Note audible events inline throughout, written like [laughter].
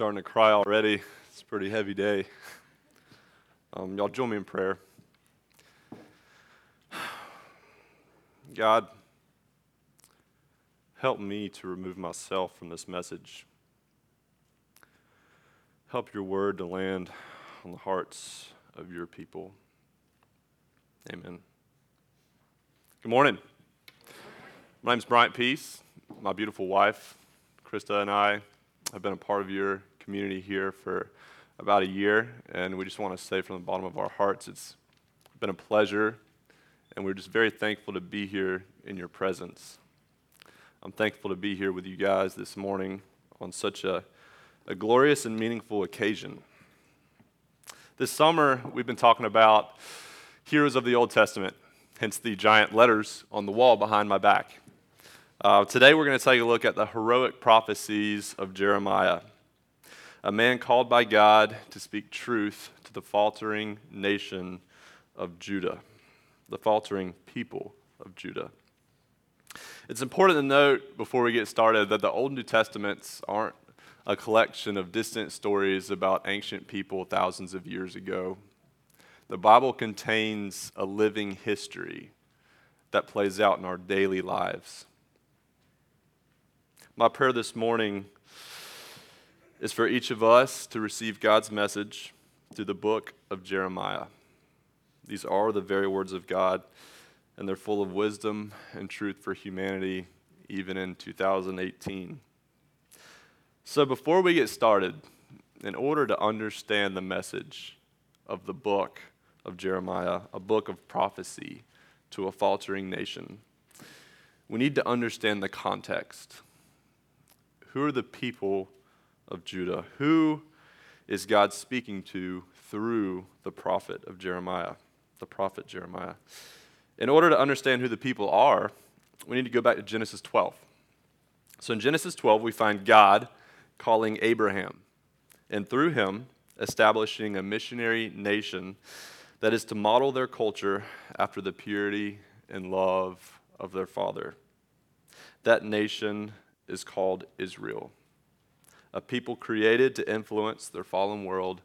starting to cry already. It's a pretty heavy day. Um, y'all join me in prayer. God, help me to remove myself from this message. Help your word to land on the hearts of your people. Amen. Good morning. My name is Bryant Peace. My beautiful wife, Krista, and I have been a part of your community here for about a year, and we just want to say from the bottom of our hearts, it's been a pleasure, and we're just very thankful to be here in your presence. I'm thankful to be here with you guys this morning on such a, a glorious and meaningful occasion. This summer, we've been talking about heroes of the Old Testament, hence the giant letters on the wall behind my back. Uh, today, we're going to take a look at the heroic prophecies of Jeremiah, a man called by God to speak truth to the faltering nation of Judah, the faltering people of Judah. It's important to note before we get started that the Old New Testaments aren't a collection of distant stories about ancient people thousands of years ago. The Bible contains a living history that plays out in our daily lives. My prayer this morning is for each of us to receive God's message through the book of Jeremiah. These are the very words of God, and they're full of wisdom and truth for humanity, even in 2018. So, before we get started, in order to understand the message of the book of Jeremiah, a book of prophecy to a faltering nation, we need to understand the context who are the people of Judah? Who is God speaking to through the prophet of Jeremiah, the prophet Jeremiah? In order to understand who the people are, we need to go back to Genesis 12. So in Genesis 12, we find God calling Abraham, and through him, establishing a missionary nation that is to model their culture after the purity and love of their father. That nation is called Israel, a people created to influence their fallen world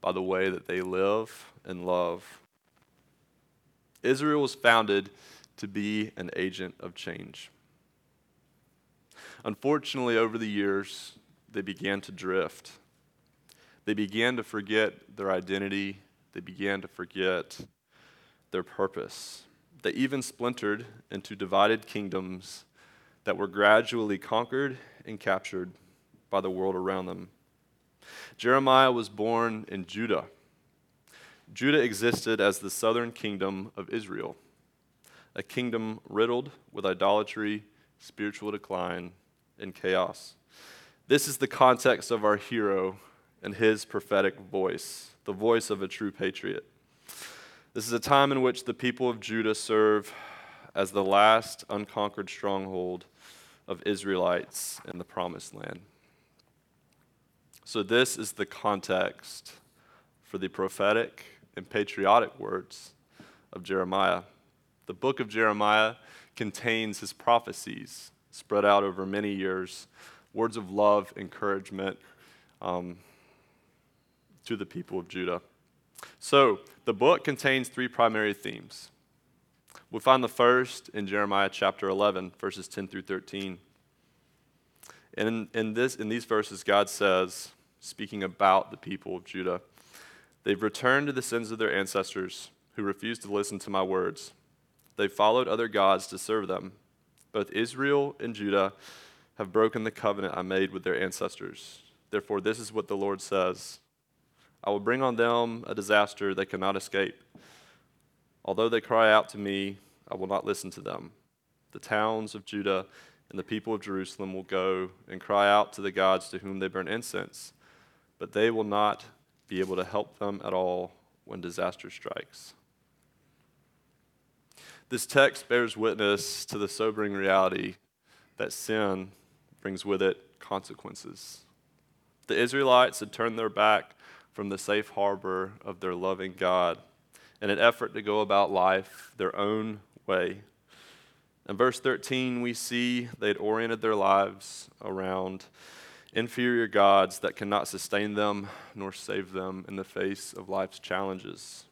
by the way that they live and love. Israel was founded to be an agent of change. Unfortunately, over the years, they began to drift. They began to forget their identity. They began to forget their purpose. They even splintered into divided kingdoms that were gradually conquered and captured by the world around them. Jeremiah was born in Judah. Judah existed as the southern kingdom of Israel, a kingdom riddled with idolatry, spiritual decline, and chaos. This is the context of our hero and his prophetic voice, the voice of a true patriot. This is a time in which the people of Judah serve as the last unconquered stronghold of Israelites in the promised land. So, this is the context for the prophetic and patriotic words of Jeremiah. The book of Jeremiah contains his prophecies spread out over many years, words of love, encouragement um, to the people of Judah. So, the book contains three primary themes we find the first in Jeremiah chapter 11, verses 10 through 13. And in, in, this, in these verses, God says, speaking about the people of Judah, they've returned to the sins of their ancestors who refused to listen to my words. They followed other gods to serve them. Both Israel and Judah have broken the covenant I made with their ancestors. Therefore, this is what the Lord says I will bring on them a disaster they cannot escape. Although they cry out to me, I will not listen to them. The towns of Judah and the people of Jerusalem will go and cry out to the gods to whom they burn incense, but they will not be able to help them at all when disaster strikes. This text bears witness to the sobering reality that sin brings with it consequences. The Israelites had turned their back from the safe harbor of their loving God in an effort to go about life their own way. In verse 13, we see they'd oriented their lives around inferior gods that cannot sustain them nor save them in the face of life's challenges.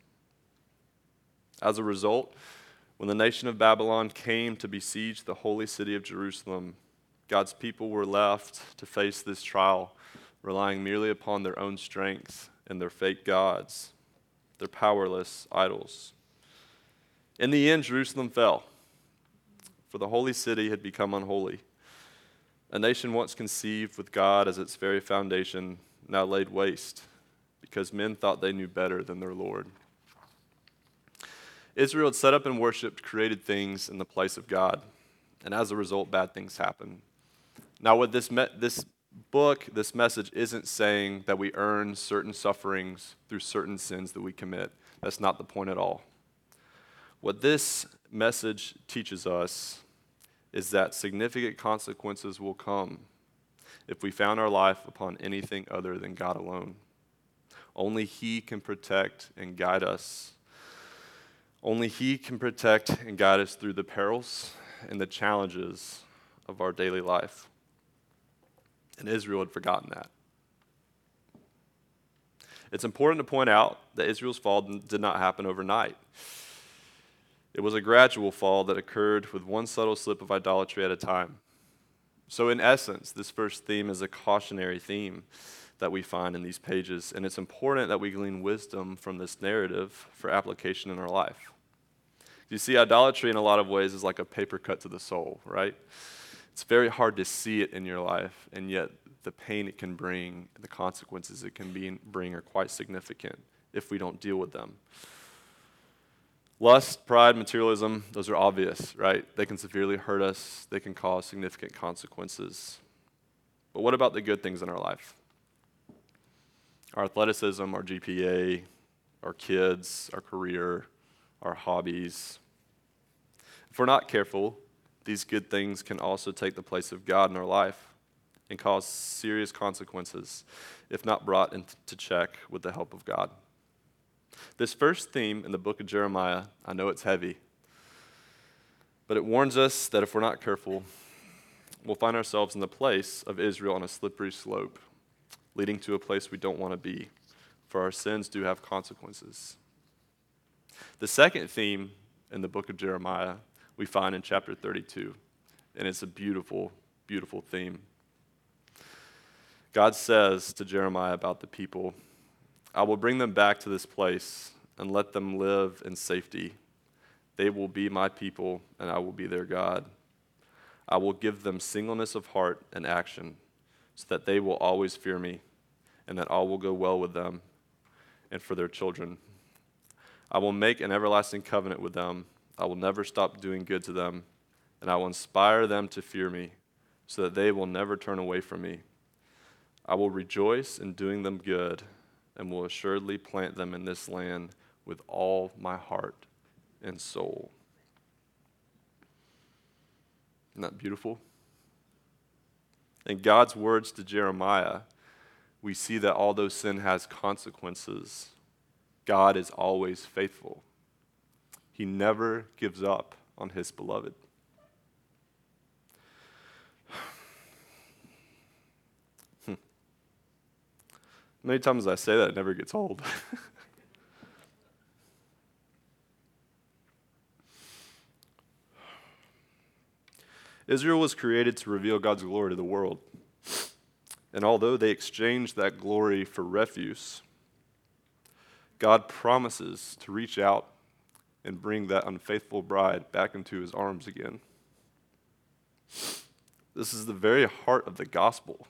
As a result, when the nation of Babylon came to besiege the holy city of Jerusalem, God's people were left to face this trial, relying merely upon their own strength and their fake gods, their powerless idols. In the end, Jerusalem fell, for the holy city had become unholy. A nation once conceived with God as its very foundation now laid waste because men thought they knew better than their Lord. Israel had set up and worshiped created things in the place of God, and as a result, bad things happened. Now, what this, me- this book, this message isn't saying that we earn certain sufferings through certain sins that we commit. That's not the point at all. What this message teaches us is that significant consequences will come if we found our life upon anything other than God alone. Only He can protect and guide us only He can protect and guide us through the perils and the challenges of our daily life. And Israel had forgotten that. It's important to point out that Israel's fall did not happen overnight. It was a gradual fall that occurred with one subtle slip of idolatry at a time. So, in essence, this first theme is a cautionary theme that we find in these pages, and it's important that we glean wisdom from this narrative for application in our life. You see, idolatry in a lot of ways is like a paper cut to the soul, right? It's very hard to see it in your life, and yet the pain it can bring, the consequences it can be, bring are quite significant if we don't deal with them. Lust, pride, materialism, those are obvious, right? They can severely hurt us, they can cause significant consequences. But what about the good things in our life? Our athleticism, our GPA, our kids, our career, our hobbies. If we're not careful, these good things can also take the place of God in our life and cause serious consequences if not brought into check with the help of God. This first theme in the book of Jeremiah, I know it's heavy, but it warns us that if we're not careful, we'll find ourselves in the place of Israel on a slippery slope, leading to a place we don't want to be, for our sins do have consequences. The second theme in the book of Jeremiah we find in chapter 32, and it's a beautiful, beautiful theme. God says to Jeremiah about the people, I will bring them back to this place and let them live in safety. They will be my people, and I will be their God. I will give them singleness of heart and action, so that they will always fear me, and that all will go well with them and for their children I will make an everlasting covenant with them. I will never stop doing good to them, and I will inspire them to fear me, so that they will never turn away from me. I will rejoice in doing them good, and will assuredly plant them in this land with all my heart and soul. Isn't that beautiful? In God's words to Jeremiah, we see that although sin has consequences, God is always faithful. He never gives up on his beloved. Many times I say that, it never gets old. [laughs] Israel was created to reveal God's glory to the world. And although they exchanged that glory for refuse, God promises to reach out and bring that unfaithful bride back into his arms again. This is the very heart of the gospel,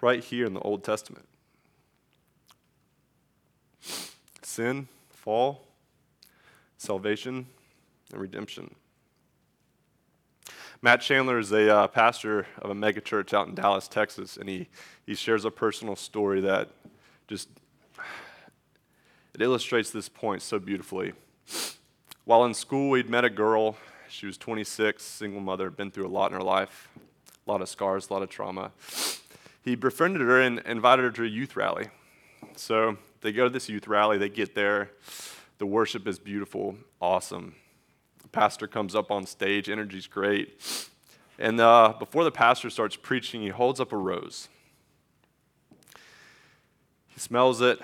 right here in the Old Testament. Sin, fall, salvation, and redemption. Matt Chandler is a uh, pastor of a megachurch out in Dallas, Texas, and he, he shares a personal story that just it illustrates this point so beautifully. While in school, we'd met a girl. She was 26, single mother, been through a lot in her life, a lot of scars, a lot of trauma. He befriended her and invited her to a youth rally. So they go to this youth rally, they get there. The worship is beautiful, awesome. The pastor comes up on stage, energy's great. And uh, before the pastor starts preaching, he holds up a rose. He smells it,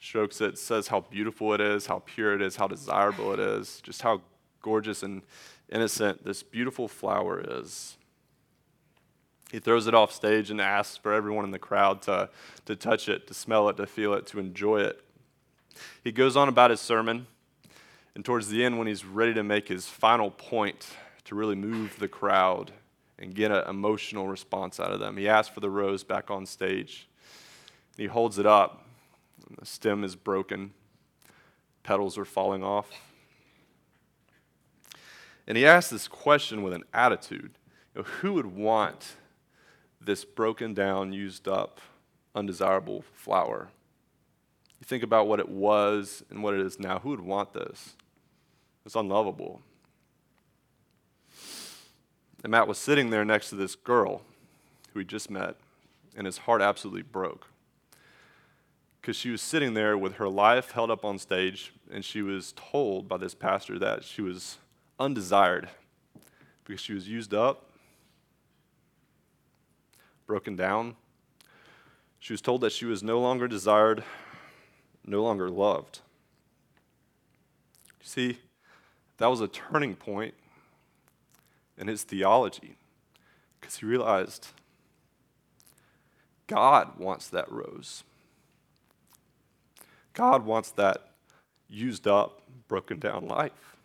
strokes it, says how beautiful it is, how pure it is, how desirable it is, just how gorgeous and innocent this beautiful flower is. He throws it off stage and asks for everyone in the crowd to, to touch it, to smell it, to feel it, to enjoy it. He goes on about his sermon, and towards the end, when he's ready to make his final point to really move the crowd and get an emotional response out of them, he asks for the rose back on stage. He holds it up, the stem is broken, petals are falling off. And he asks this question with an attitude you know, Who would want this broken down, used up, undesirable flower? You think about what it was and what it is now. Who would want this? It's unlovable. And Matt was sitting there next to this girl who he just met, and his heart absolutely broke because she was sitting there with her life held up on stage, and she was told by this pastor that she was undesired because she was used up, broken down. She was told that she was no longer desired, no longer loved. You see, that was a turning point in his theology because he realized God wants that rose. God wants that used up, broken down life.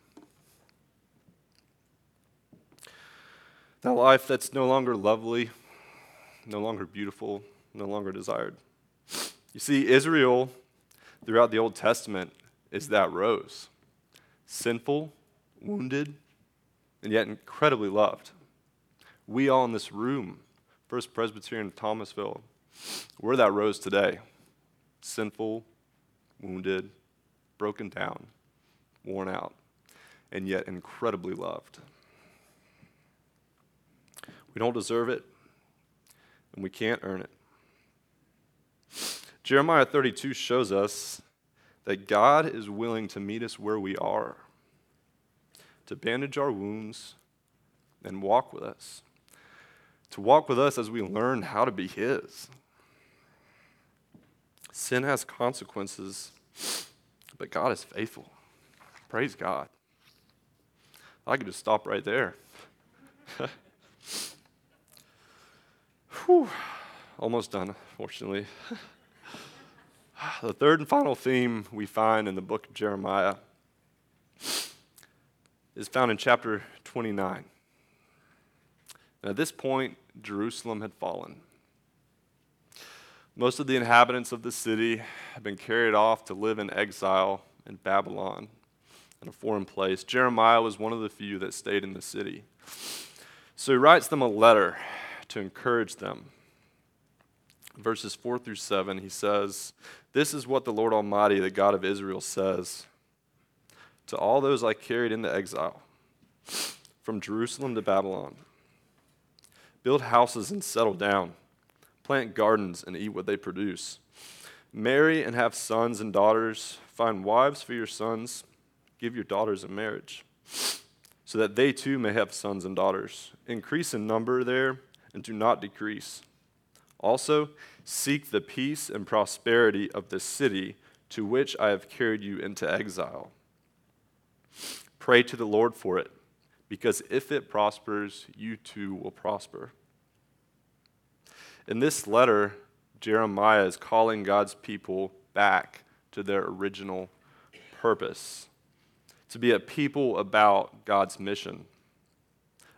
That life that's no longer lovely, no longer beautiful, no longer desired. You see, Israel throughout the Old Testament is that rose sinful, wounded, and yet incredibly loved. We all in this room, First Presbyterian of Thomasville, we're that rose today. Sinful, wounded, broken down, worn out, and yet incredibly loved. We don't deserve it, and we can't earn it. Jeremiah 32 shows us that God is willing to meet us where we are, to bandage our wounds, and walk with us, to walk with us as we learn how to be His. Sin has consequences, but God is faithful. Praise God. I could just stop right there. [laughs] Whew. Almost done, fortunately. the third and final theme we find in the book of Jeremiah is found in chapter 29. And at this point, Jerusalem had fallen. Most of the inhabitants of the city had been carried off to live in exile in Babylon, in a foreign place. Jeremiah was one of the few that stayed in the city. So he writes them a letter to encourage them. Verses 4 through 7, he says, This is what the Lord Almighty, the God of Israel, says to all those I carried into exile from Jerusalem to Babylon build houses and settle down plant gardens and eat what they produce. Marry and have sons and daughters. Find wives for your sons. Give your daughters in marriage, so that they too may have sons and daughters. Increase in number there and do not decrease. Also, seek the peace and prosperity of the city to which I have carried you into exile. Pray to the Lord for it, because if it prospers, you too will prosper. In this letter, Jeremiah is calling God's people back to their original purpose to be a people about God's mission,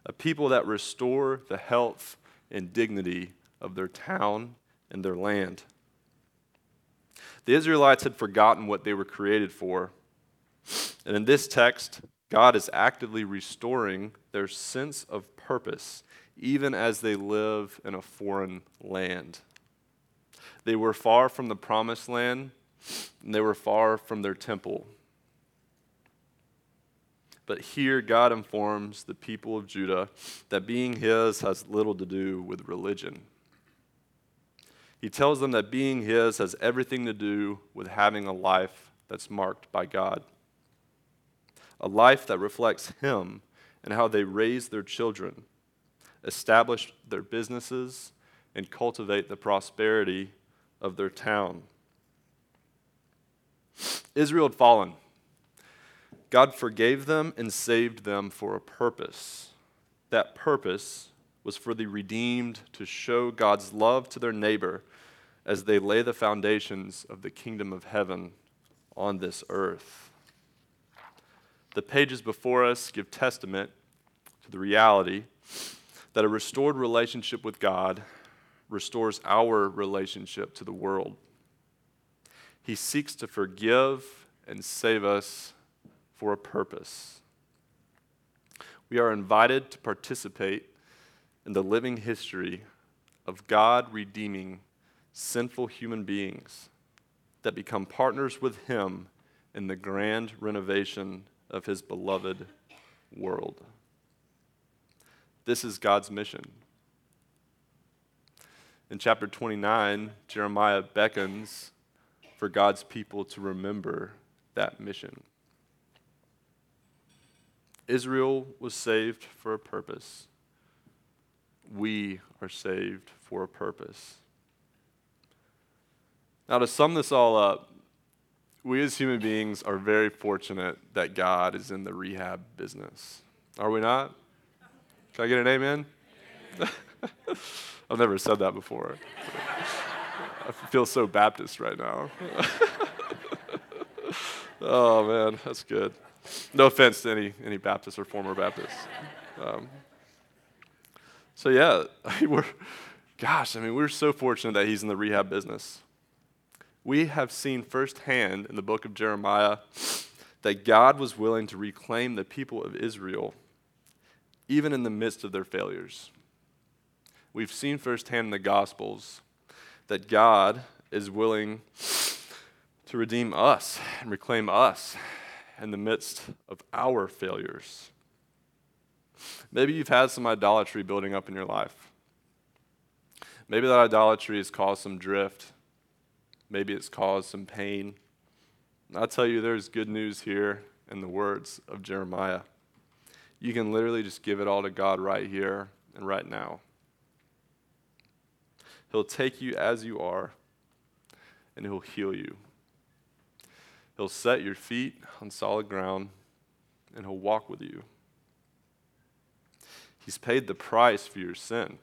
a people that restore the health and dignity of their town and their land. The Israelites had forgotten what they were created for. And in this text, God is actively restoring their sense of purpose even as they live in a foreign land. They were far from the promised land, and they were far from their temple. But here, God informs the people of Judah that being His has little to do with religion. He tells them that being His has everything to do with having a life that's marked by God, a life that reflects Him and how they raise their children, establish their businesses, and cultivate the prosperity of their town. Israel had fallen. God forgave them and saved them for a purpose. That purpose was for the redeemed to show God's love to their neighbor as they lay the foundations of the kingdom of heaven on this earth. The pages before us give testament to the reality that a restored relationship with God restores our relationship to the world. He seeks to forgive and save us for a purpose. We are invited to participate in the living history of God redeeming sinful human beings that become partners with Him in the grand renovation of His beloved world. This is God's mission. In chapter 29, Jeremiah beckons for God's people to remember that mission. Israel was saved for a purpose. We are saved for a purpose. Now, to sum this all up, we as human beings are very fortunate that God is in the rehab business. Are we not? Can I get an amen? [laughs] I've never said that before. [laughs] I feel so Baptist right now. [laughs] oh, man, that's good. No offense to any, any Baptists or former Baptists. Um, so, yeah, [laughs] we're, gosh, I mean, we're so fortunate that he's in the rehab business. We have seen firsthand in the book of Jeremiah that God was willing to reclaim the people of Israel even in the midst of their failures. We've seen firsthand in the Gospels that God is willing to redeem us and reclaim us in the midst of our failures. Maybe you've had some idolatry building up in your life. Maybe that idolatry has caused some drift. Maybe it's caused some pain. And I'll tell you, there's good news here in the words of Jeremiah. You can literally just give it all to God right here and right now. He'll take you as you are, and He'll heal you. He'll set your feet on solid ground, and He'll walk with you. He's paid the price for your sin, and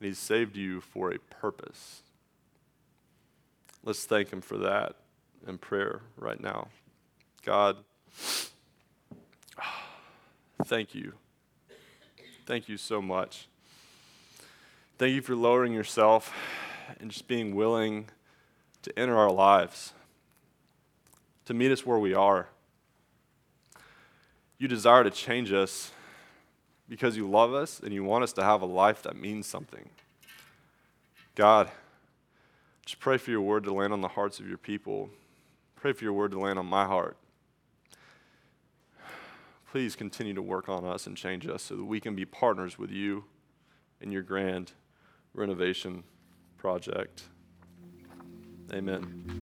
He's saved you for a purpose. Let's thank Him for that in prayer right now. God, [sighs] thank you. Thank you so much. Thank you for lowering yourself and just being willing to enter our lives, to meet us where we are. You desire to change us because you love us and you want us to have a life that means something. God, just pray for your word to land on the hearts of your people. Pray for your word to land on my heart. Please continue to work on us and change us so that we can be partners with you in your grand renovation project. Amen.